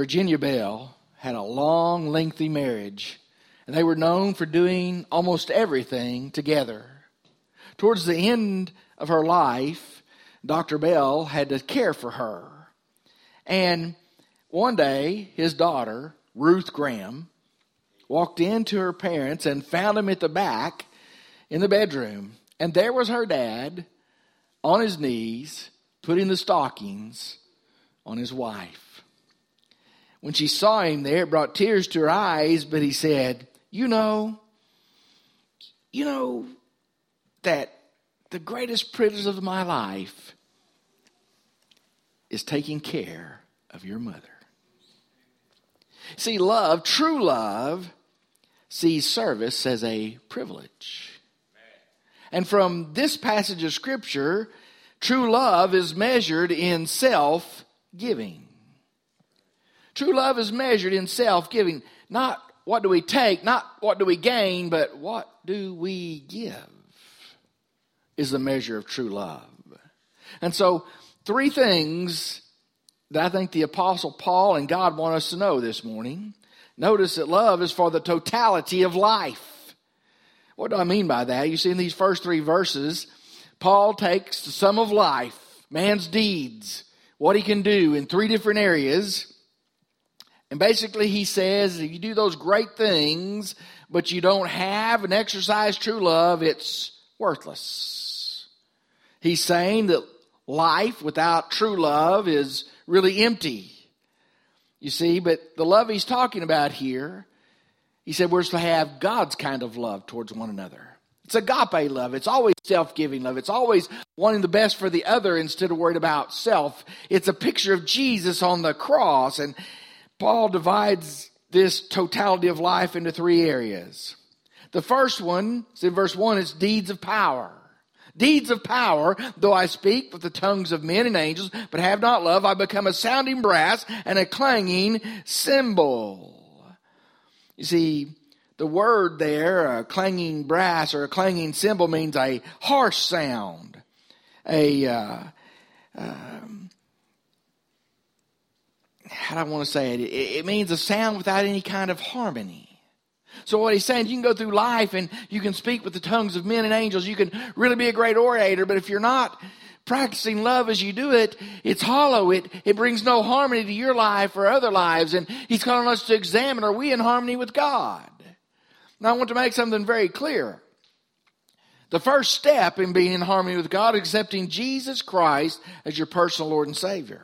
Virginia Bell had a long, lengthy marriage, and they were known for doing almost everything together. Towards the end of her life, Dr. Bell had to care for her. And one day, his daughter, Ruth Graham, walked into her parents and found him at the back in the bedroom. And there was her dad on his knees, putting the stockings on his wife. When she saw him there, it brought tears to her eyes, but he said, You know, you know that the greatest privilege of my life is taking care of your mother. See, love, true love, sees service as a privilege. And from this passage of Scripture, true love is measured in self giving. True love is measured in self giving. Not what do we take, not what do we gain, but what do we give is the measure of true love. And so, three things that I think the Apostle Paul and God want us to know this morning. Notice that love is for the totality of life. What do I mean by that? You see, in these first three verses, Paul takes the sum of life, man's deeds, what he can do in three different areas, and basically, he says if you do those great things, but you don't have and exercise true love, it's worthless. He's saying that life without true love is really empty. You see, but the love he's talking about here, he said we're supposed to have God's kind of love towards one another. It's agape love. It's always self giving love. It's always wanting the best for the other instead of worried about self. It's a picture of Jesus on the cross. And Paul divides this totality of life into three areas. The first one is in verse 1, it's deeds of power. Deeds of power, though I speak with the tongues of men and angels, but have not love, I become a sounding brass and a clanging cymbal. You see, the word there, a clanging brass or a clanging cymbal, means a harsh sound, a uh, um, how do I want to say it? It means a sound without any kind of harmony. So what he's saying, you can go through life and you can speak with the tongues of men and angels. You can really be a great orator, but if you're not practicing love as you do it, it's hollow. It, it brings no harmony to your life or other lives. And he's calling us to examine, are we in harmony with God? Now I want to make something very clear. The first step in being in harmony with God accepting Jesus Christ as your personal Lord and Savior.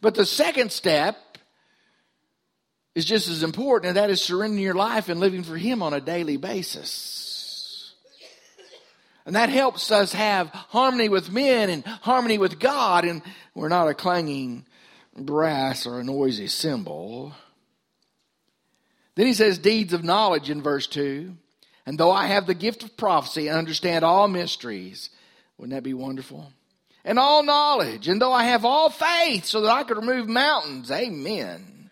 But the second step is just as important, and that is surrendering your life and living for Him on a daily basis. And that helps us have harmony with men and harmony with God, and we're not a clanging brass or a noisy cymbal. Then he says, deeds of knowledge in verse 2. And though I have the gift of prophecy and understand all mysteries, wouldn't that be wonderful? And all knowledge, and though I have all faith so that I could remove mountains, amen.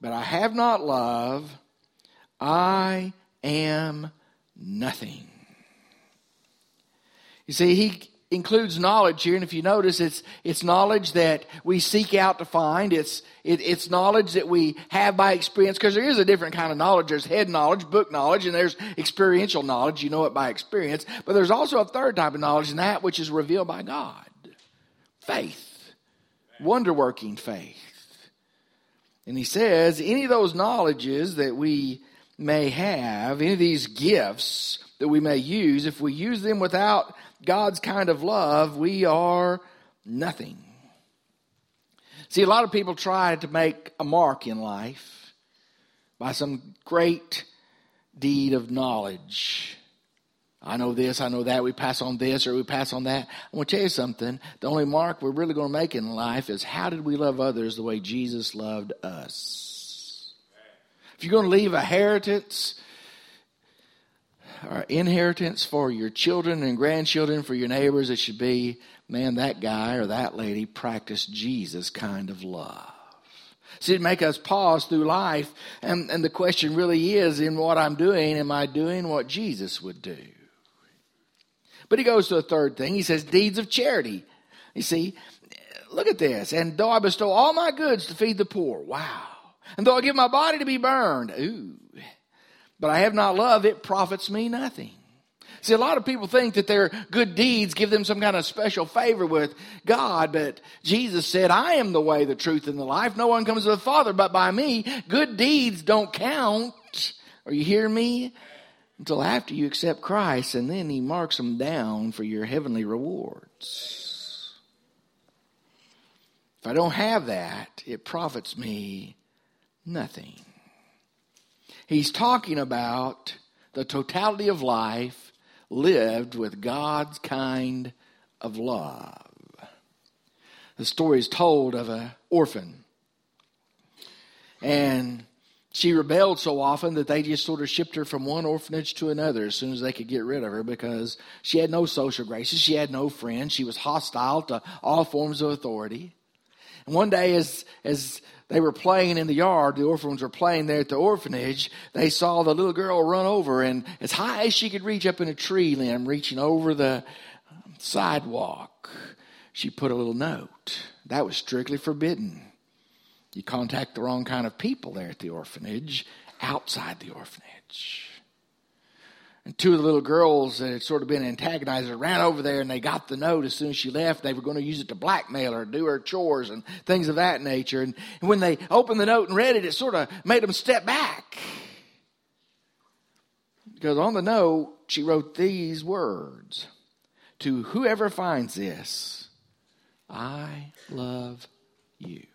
But I have not love, I am nothing. You see, he includes knowledge here, and if you notice, it's it's knowledge that we seek out to find. It's it, it's knowledge that we have by experience, because there is a different kind of knowledge. There's head knowledge, book knowledge, and there's experiential knowledge. You know it by experience. But there's also a third type of knowledge, and that which is revealed by God, faith, wonder working faith. And he says, any of those knowledges that we may have, any of these gifts that we may use, if we use them without God's kind of love, we are nothing. See, a lot of people try to make a mark in life by some great deed of knowledge. I know this, I know that, we pass on this or we pass on that. I want to tell you something. The only mark we're really going to make in life is how did we love others the way Jesus loved us? If you're going to leave a inheritance, or inheritance for your children and grandchildren, for your neighbors, it should be, man, that guy or that lady practiced Jesus kind of love. See, it make us pause through life, and, and the question really is, in what I'm doing, am I doing what Jesus would do? But he goes to a third thing. He says, deeds of charity. You see, look at this. And though I bestow all my goods to feed the poor, wow. And though I give my body to be burned, ooh, but I have not love, it profits me nothing. See, a lot of people think that their good deeds give them some kind of special favor with God, but Jesus said, I am the way, the truth, and the life. No one comes to the Father but by me. Good deeds don't count. Are you hearing me? Until after you accept Christ, and then He marks them down for your heavenly rewards. If I don't have that, it profits me nothing. He's talking about the totality of life lived with God's kind of love. The story is told of an orphan. And she rebelled so often that they just sort of shipped her from one orphanage to another as soon as they could get rid of her because she had no social graces. She had no friends. She was hostile to all forms of authority. And one day, as, as they were playing in the yard, the orphans were playing there at the orphanage, they saw the little girl run over and as high as she could reach up in a tree limb, reaching over the um, sidewalk, she put a little note. That was strictly forbidden. You contact the wrong kind of people there at the orphanage, outside the orphanage. And two of the little girls that had sort of been antagonized ran over there and they got the note as soon as she left. They were going to use it to blackmail her, do her chores, and things of that nature. And, and when they opened the note and read it, it sort of made them step back. Because on the note, she wrote these words To whoever finds this, I love you.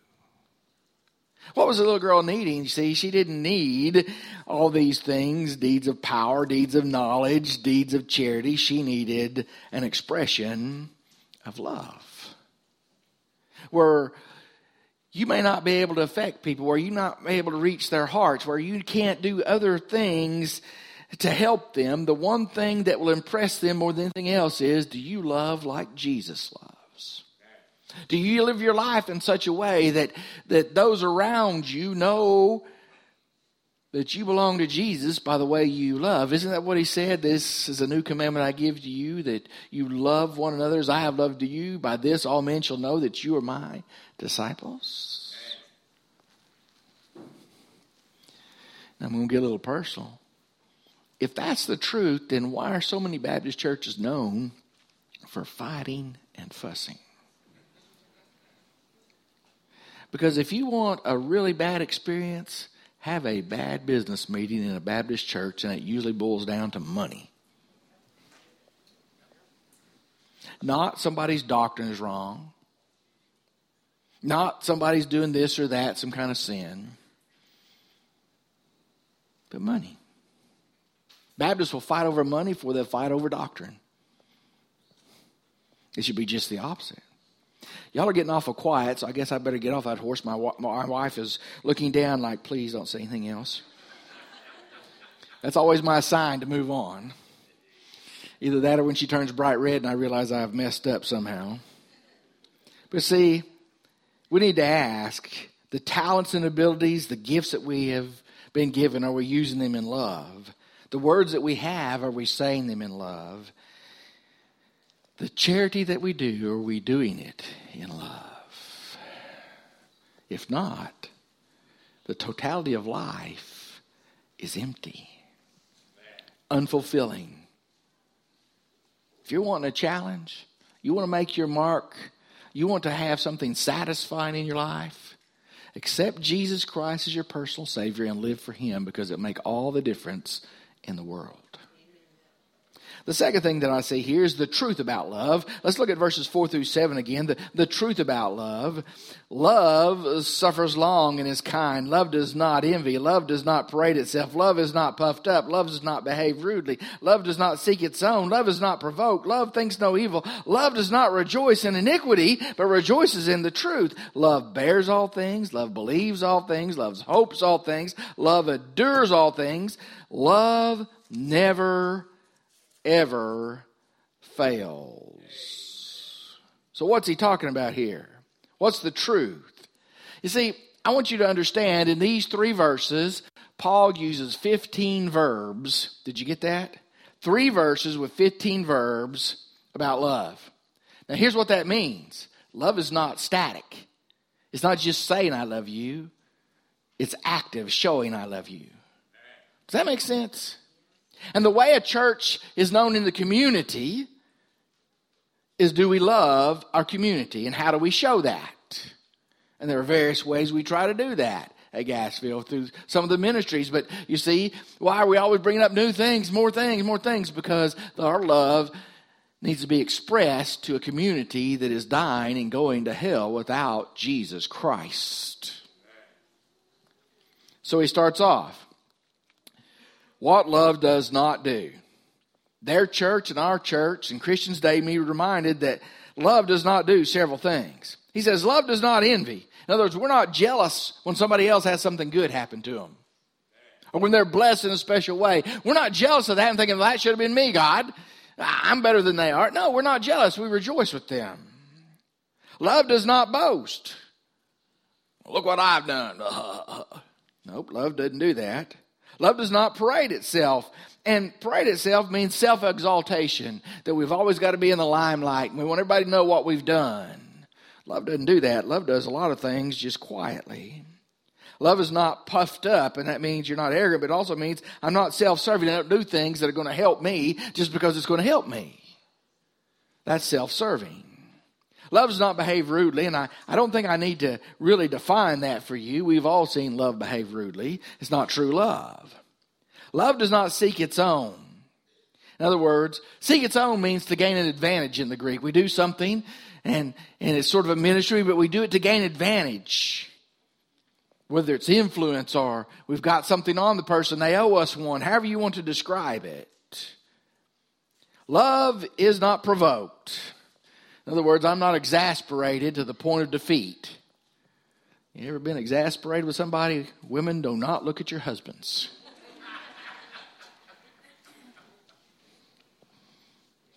What was the little girl needing? You see, she didn't need all these things deeds of power, deeds of knowledge, deeds of charity. She needed an expression of love. Where you may not be able to affect people, where you're not able to reach their hearts, where you can't do other things to help them. The one thing that will impress them more than anything else is do you love like Jesus loves? Do you live your life in such a way that, that those around you know that you belong to Jesus by the way you love? Isn't that what he said? This is a new commandment I give to you that you love one another as I have loved to you. By this, all men shall know that you are my disciples. Now, I'm going to get a little personal. If that's the truth, then why are so many Baptist churches known for fighting and fussing? Because if you want a really bad experience, have a bad business meeting in a Baptist church, and it usually boils down to money. Not somebody's doctrine is wrong. Not somebody's doing this or that, some kind of sin. But money. Baptists will fight over money before they'll fight over doctrine. It should be just the opposite. Y'all are getting awful quiet, so I guess I better get off that horse. My, my wife is looking down, like, please don't say anything else. That's always my sign to move on. Either that or when she turns bright red and I realize I've messed up somehow. But see, we need to ask the talents and abilities, the gifts that we have been given, are we using them in love? The words that we have, are we saying them in love? The charity that we do, are we doing it in love? If not, the totality of life is empty, unfulfilling. If you're wanting a challenge, you want to make your mark, you want to have something satisfying in your life, accept Jesus Christ as your personal Savior and live for Him because it make all the difference in the world. The second thing that I see here is the truth about love. Let's look at verses 4 through 7 again. The, the truth about love. Love suffers long and is kind. Love does not envy. Love does not parade itself. Love is not puffed up. Love does not behave rudely. Love does not seek its own. Love is not provoked. Love thinks no evil. Love does not rejoice in iniquity, but rejoices in the truth. Love bears all things. Love believes all things. Love hopes all things. Love endures all things. Love never ever fails. So, what's he talking about here? What's the truth? You see, I want you to understand in these three verses, Paul uses 15 verbs. Did you get that? Three verses with 15 verbs about love. Now, here's what that means love is not static. It's not just saying I love you, it's active, showing I love you. Does that make sense? And the way a church is known in the community is do we love our community and how do we show that? And there are various ways we try to do that at Gassville through some of the ministries. But you see, why are we always bringing up new things, more things, more things? Because our love needs to be expressed to a community that is dying and going to hell without Jesus Christ. So he starts off. What love does not do. Their church and our church and Christians Day me reminded that love does not do several things. He says, Love does not envy. In other words, we're not jealous when somebody else has something good happen to them. Or when they're blessed in a special way. We're not jealous of that and thinking, that should have been me, God. I'm better than they are. No, we're not jealous. We rejoice with them. Love does not boast. Look what I've done. nope, love doesn't do that. Love does not parade itself. And parade itself means self exaltation, that we've always got to be in the limelight we want everybody to know what we've done. Love doesn't do that. Love does a lot of things just quietly. Love is not puffed up, and that means you're not arrogant, but it also means I'm not self serving. I don't do things that are going to help me just because it's going to help me. That's self serving. Love does not behave rudely, and I, I don't think I need to really define that for you. We've all seen love behave rudely. It's not true love. Love does not seek its own. In other words, seek its own means to gain an advantage in the Greek. We do something and, and it's sort of a ministry, but we do it to gain advantage. Whether it's influence or we've got something on the person, they owe us one, however you want to describe it. Love is not provoked. In other words, I'm not exasperated to the point of defeat. You ever been exasperated with somebody? Women, do not look at your husbands.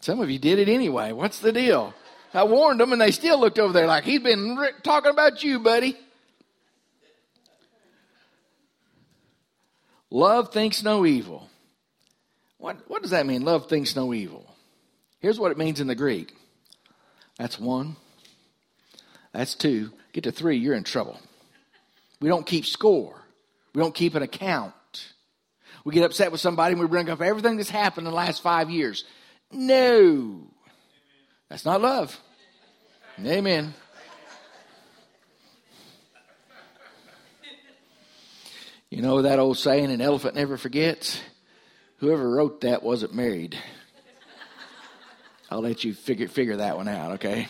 Some of you did it anyway. What's the deal? I warned them, and they still looked over there like, he's been talking about you, buddy. Love thinks no evil. What, what does that mean? Love thinks no evil. Here's what it means in the Greek that's one, that's two. Get to three, you're in trouble. We don't keep score, we don't keep an account. We get upset with somebody and we bring up everything that's happened in the last five years. No, that's not love. Amen. You know that old saying, an elephant never forgets? Whoever wrote that wasn't married. I'll let you figure, figure that one out, okay?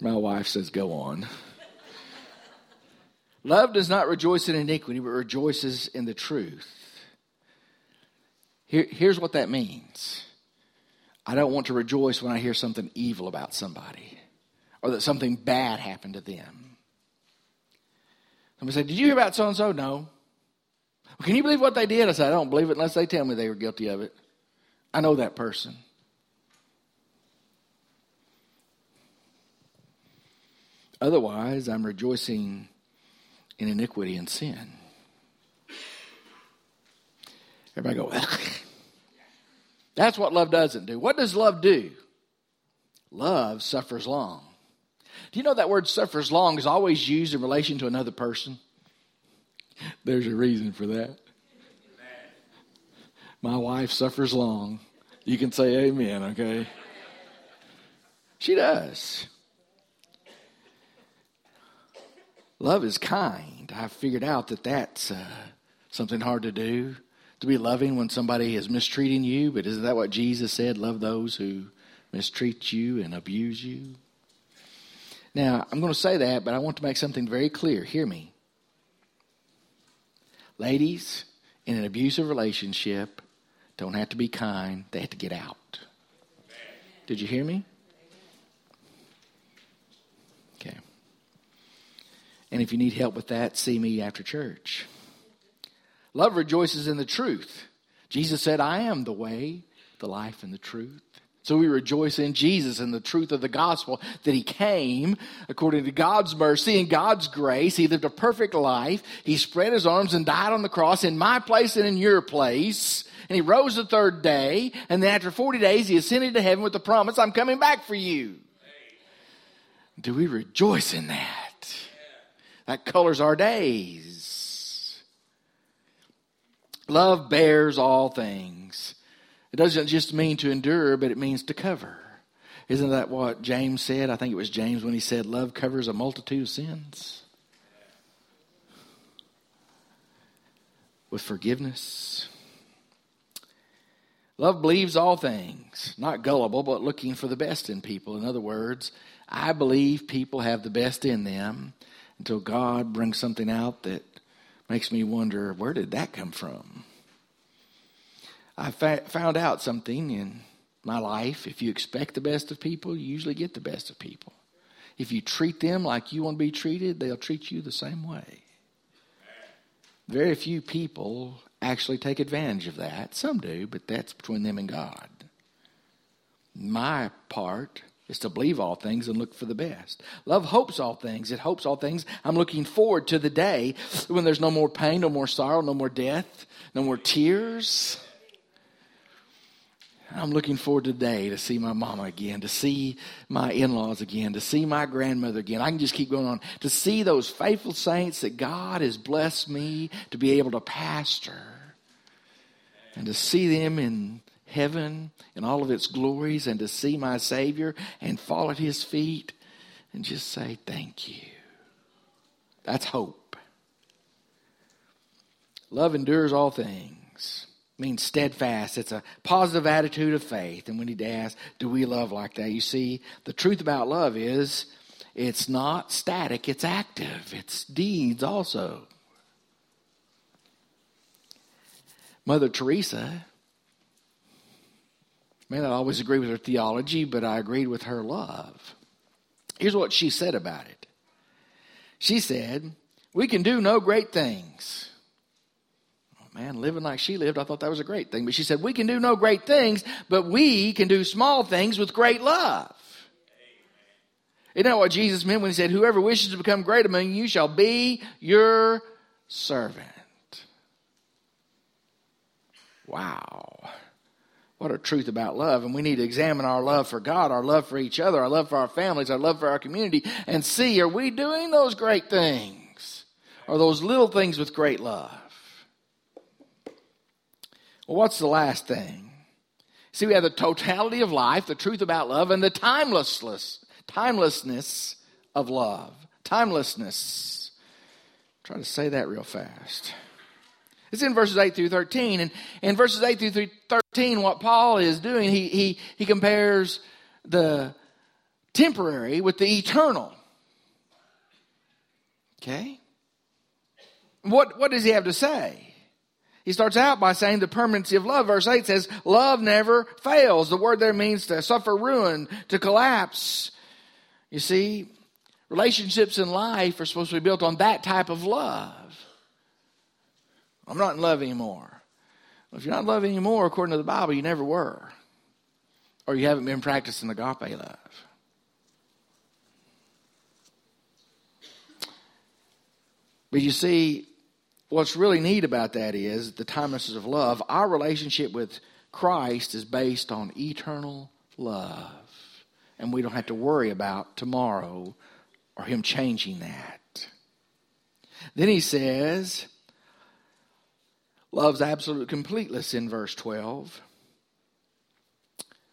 My wife says, go on. Love does not rejoice in iniquity, but rejoices in the truth. Here, here's what that means I don't want to rejoice when I hear something evil about somebody or that something bad happened to them. Somebody say, Did you hear about so and so? No. Well, can you believe what they did? I said, I don't believe it unless they tell me they were guilty of it. I know that person. Otherwise, I'm rejoicing in iniquity and sin. Everybody go, well. That's what love doesn't do. What does love do? Love suffers long. Do you know that word suffers long is always used in relation to another person? There's a reason for that. My wife suffers long. You can say amen, okay? She does. Love is kind. I've figured out that that's uh, something hard to do to be loving when somebody is mistreating you, but isn't that what Jesus said? Love those who mistreat you and abuse you. Now, I'm going to say that, but I want to make something very clear. Hear me. Ladies, in an abusive relationship, don't have to be kind, they have to get out. Did you hear me? Okay. And if you need help with that, see me after church. Love rejoices in the truth. Jesus said, I am the way, the life, and the truth. So we rejoice in Jesus and the truth of the gospel that he came according to God's mercy and God's grace. He lived a perfect life. He spread his arms and died on the cross in my place and in your place. And he rose the third day. And then after 40 days, he ascended to heaven with the promise, I'm coming back for you. Do we rejoice in that? That colors our days. Love bears all things. It doesn't just mean to endure, but it means to cover. Isn't that what James said? I think it was James when he said, Love covers a multitude of sins. With forgiveness. Love believes all things, not gullible, but looking for the best in people. In other words, I believe people have the best in them until God brings something out that makes me wonder where did that come from? I fa- found out something in my life. If you expect the best of people, you usually get the best of people. If you treat them like you want to be treated, they'll treat you the same way. Very few people actually take advantage of that. Some do, but that's between them and God. My part is to believe all things and look for the best. Love hopes all things. It hopes all things. I'm looking forward to the day when there's no more pain, no more sorrow, no more death, no more tears. I'm looking forward today to see my mama again, to see my in laws again, to see my grandmother again. I can just keep going on. To see those faithful saints that God has blessed me to be able to pastor and to see them in heaven in all of its glories and to see my Savior and fall at His feet and just say, Thank you. That's hope. Love endures all things means steadfast. It's a positive attitude of faith. And we need to ask, do we love like that? You see, the truth about love is it's not static, it's active, it's deeds also. Mother Teresa may not always agree with her theology, but I agreed with her love. Here's what she said about it. She said, We can do no great things man, living like she lived, I thought that was a great thing. But she said, We can do no great things, but we can do small things with great love. Isn't that what Jesus meant when he said, Whoever wishes to become great among you shall be your servant? Wow. What a truth about love. And we need to examine our love for God, our love for each other, our love for our families, our love for our community, and see are we doing those great things? Or those little things with great love? Well, what's the last thing? See, we have the totality of life, the truth about love, and the timelessness, timelessness of love. Timelessness. Try to say that real fast. It's in verses 8 through 13. And in verses 8 through 13, what Paul is doing, he, he, he compares the temporary with the eternal. Okay? What, what does he have to say? He starts out by saying the permanency of love. Verse 8 says, Love never fails. The word there means to suffer ruin, to collapse. You see, relationships in life are supposed to be built on that type of love. I'm not in love anymore. Well, if you're not in love anymore, according to the Bible, you never were. Or you haven't been practicing agape love. But you see, what's really neat about that is the timelessness of love. Our relationship with Christ is based on eternal love. And we don't have to worry about tomorrow or Him changing that. Then he says, love's absolute completeness in verse 12.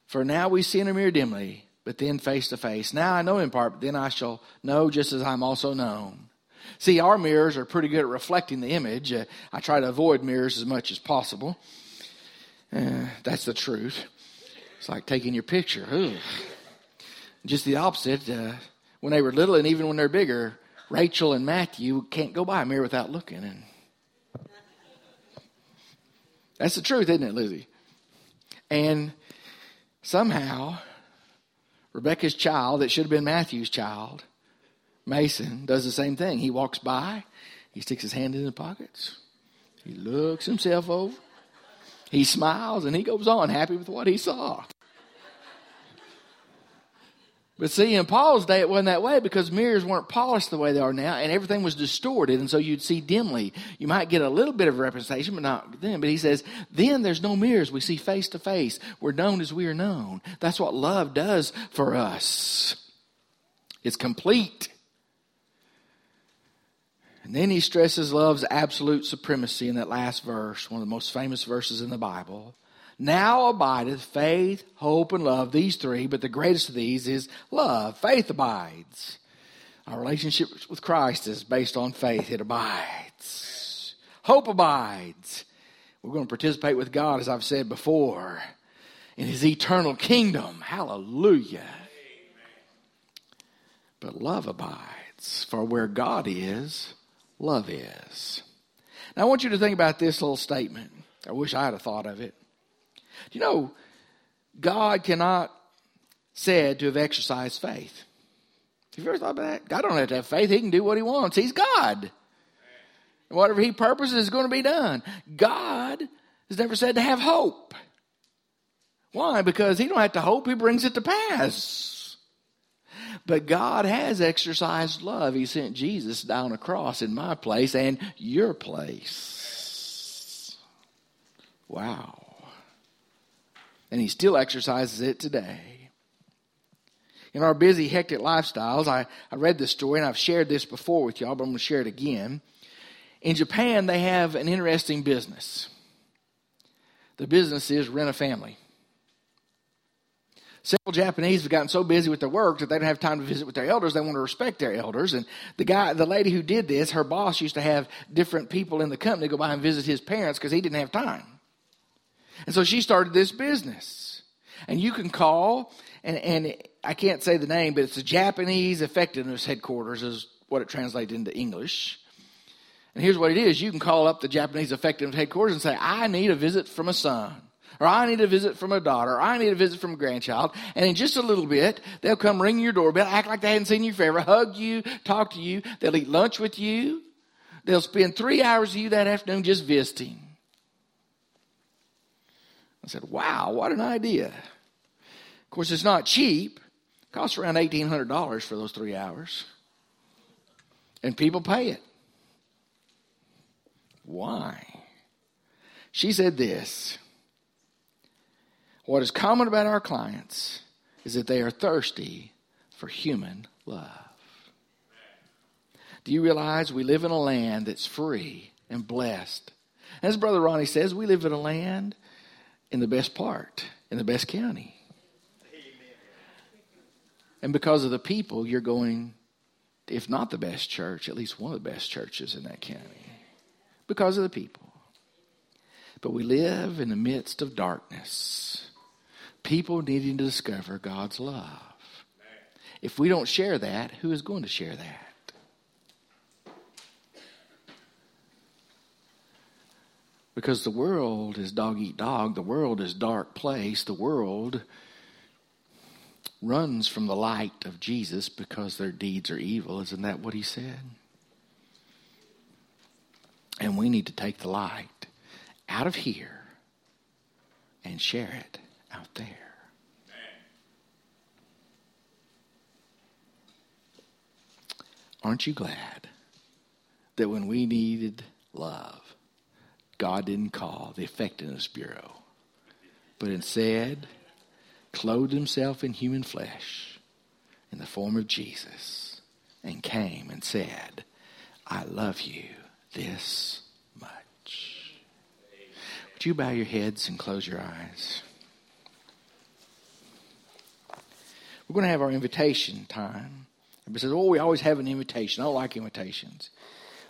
For now we see in a mirror dimly, but then face to face. Now I know in part, but then I shall know just as I'm also known. See, our mirrors are pretty good at reflecting the image. Uh, I try to avoid mirrors as much as possible. Uh, that's the truth. It's like taking your picture. Ugh. Just the opposite. Uh, when they were little and even when they're bigger, Rachel and Matthew can't go by a mirror without looking. And that's the truth, isn't it, Lizzie? And somehow, Rebecca's child, that should have been Matthew's child, Mason does the same thing. He walks by, he sticks his hand in his pockets, he looks himself over, he smiles, and he goes on happy with what he saw. But see, in Paul's day, it wasn't that way because mirrors weren't polished the way they are now, and everything was distorted, and so you'd see dimly. You might get a little bit of representation, but not then. But he says, then there's no mirrors. We see face to face. We're known as we are known. That's what love does for us. It's complete. And then he stresses love's absolute supremacy in that last verse, one of the most famous verses in the Bible. Now abideth faith, hope, and love, these three, but the greatest of these is love. Faith abides. Our relationship with Christ is based on faith, it abides. Hope abides. We're going to participate with God, as I've said before, in His eternal kingdom. Hallelujah. But love abides, for where God is, love is. Now, I want you to think about this little statement. I wish I had a thought of it. You know, God cannot said to have exercised faith. Have you ever thought about that? God don't have to have faith. He can do what he wants. He's God. And whatever he purposes is going to be done. God is never said to have hope. Why? Because he don't have to hope. He brings it to pass. But God has exercised love. He sent Jesus down a cross in my place and your place. Wow and he still exercises it today. In our busy, hectic lifestyles, I, I read this story and I've shared this before with y'all, but I'm going to share it again. In Japan, they have an interesting business. The business is rent a family. Several Japanese have gotten so busy with their work that they don't have time to visit with their elders. They want to respect their elders. And the guy, the lady who did this, her boss used to have different people in the company go by and visit his parents because he didn't have time. And so she started this business. And you can call, and, and I can't say the name, but it's the Japanese Effectiveness Headquarters, is what it translates into English. And here's what it is you can call up the Japanese Effectiveness Headquarters and say, I need a visit from a son. Or I need a visit from a daughter, or I need a visit from a grandchild. And in just a little bit, they'll come ring your doorbell, act like they hadn't seen you forever, hug you, talk to you. They'll eat lunch with you. They'll spend three hours with you that afternoon just visiting. I said, wow, what an idea. Of course, it's not cheap. It costs around $1,800 for those three hours. And people pay it. Why? She said this What is common about our clients is that they are thirsty for human love. Do you realize we live in a land that's free and blessed? As Brother Ronnie says, we live in a land in the best part, in the best county. And because of the people, you're going, if not the best church, at least one of the best churches in that county. Because of the people. But we live in the midst of darkness. People needing to discover God's love. If we don't share that, who is going to share that? Because the world is dog eat dog. The world is dark place. The world runs from the light of Jesus because their deeds are evil. Isn't that what he said? And we need to take the light out of here and share it out there. Aren't you glad that when we needed love, God didn't call the Effectiveness Bureau, but instead clothed himself in human flesh in the form of Jesus and came and said, I love you this much. Would you bow your heads and close your eyes? We're going to have our invitation time. Everybody says, Oh, we always have an invitation. I don't like invitations.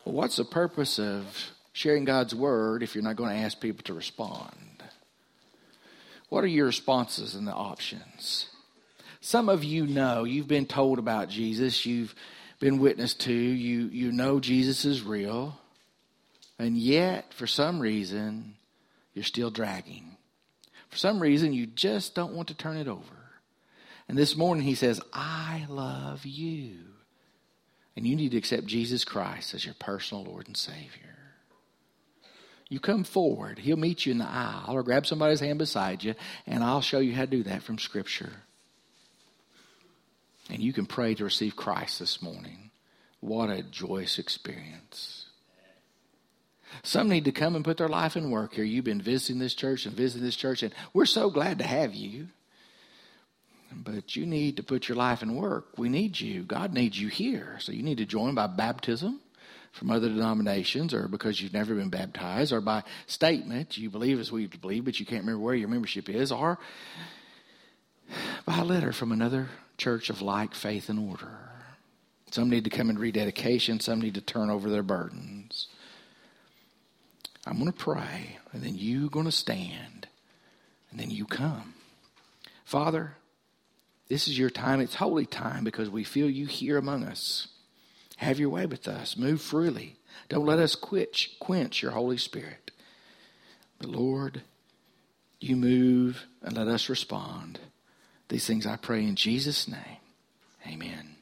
Well, what's the purpose of sharing God's word if you're not going to ask people to respond? What are your responses and the options? Some of you know, you've been told about Jesus, you've been witnessed to, you, you know Jesus is real, and yet, for some reason, you're still dragging. For some reason, you just don't want to turn it over. And this morning, he says, I love you. And you need to accept Jesus Christ as your personal Lord and Savior. You come forward. He'll meet you in the aisle or grab somebody's hand beside you, and I'll show you how to do that from Scripture. and you can pray to receive Christ this morning. What a joyous experience. Some need to come and put their life in work here. You've been visiting this church and visiting this church, and we're so glad to have you. But you need to put your life in work. We need you. God needs you here. So you need to join by baptism from other denominations or because you've never been baptized or by statement you believe as we believe but you can't remember where your membership is or by a letter from another church of like faith and order some need to come in rededication some need to turn over their burdens i'm going to pray and then you're going to stand and then you come father this is your time it's holy time because we feel you here among us have your way with us. Move freely. Don't let us quench, quench your Holy Spirit. But Lord, you move and let us respond. These things I pray in Jesus' name. Amen.